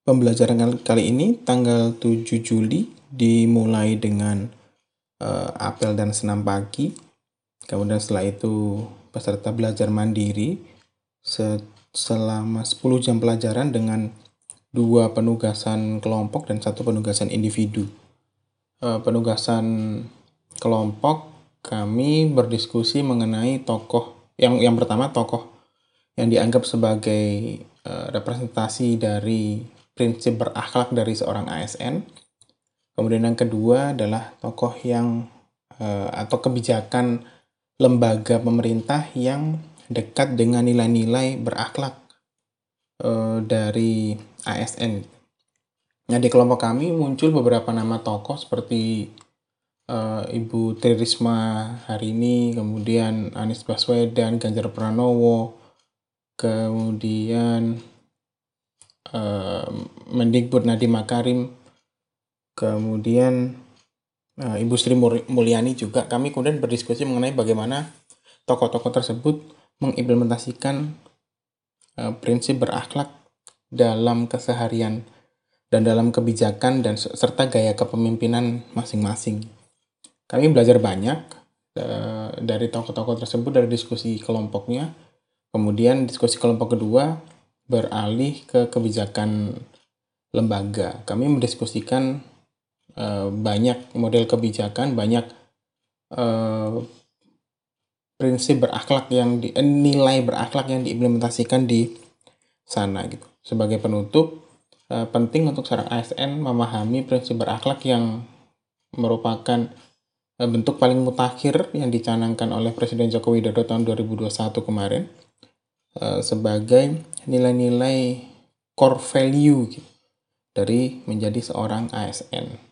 Pembelajaran kali ini tanggal 7 Juli dimulai dengan uh, apel dan senam pagi. Kemudian setelah itu peserta belajar mandiri selama 10 jam pelajaran dengan dua penugasan kelompok dan satu penugasan individu. Uh, penugasan kelompok kami berdiskusi mengenai tokoh yang yang pertama tokoh yang dianggap sebagai uh, representasi dari prinsip berakhlak dari seorang ASN. Kemudian yang kedua adalah tokoh yang uh, atau kebijakan lembaga pemerintah yang dekat dengan nilai-nilai berakhlak uh, dari ASN. Nah, di kelompok kami muncul beberapa nama tokoh seperti uh, Ibu Tri Risma hari ini, kemudian Anies Baswedan, Ganjar Pranowo, kemudian uh, Mendikbud Nadiem Makarim, kemudian uh, Ibu Sri Mulyani juga kami kemudian berdiskusi mengenai bagaimana tokoh-tokoh tersebut mengimplementasikan uh, prinsip berakhlak dalam keseharian dan dalam kebijakan dan serta gaya kepemimpinan masing-masing. Kami belajar banyak uh, dari tokoh-tokoh tersebut dari diskusi kelompoknya. Kemudian diskusi kelompok kedua beralih ke kebijakan lembaga. Kami mendiskusikan uh, banyak model kebijakan, banyak uh, prinsip berakhlak yang di, eh, nilai berakhlak yang diimplementasikan di sana gitu. Sebagai penutup, uh, penting untuk seorang ASN memahami prinsip berakhlak yang merupakan bentuk paling mutakhir yang dicanangkan oleh Presiden Joko Widodo tahun 2021 kemarin Eh, sebagai nilai-nilai core value gitu, dari menjadi seorang ASN.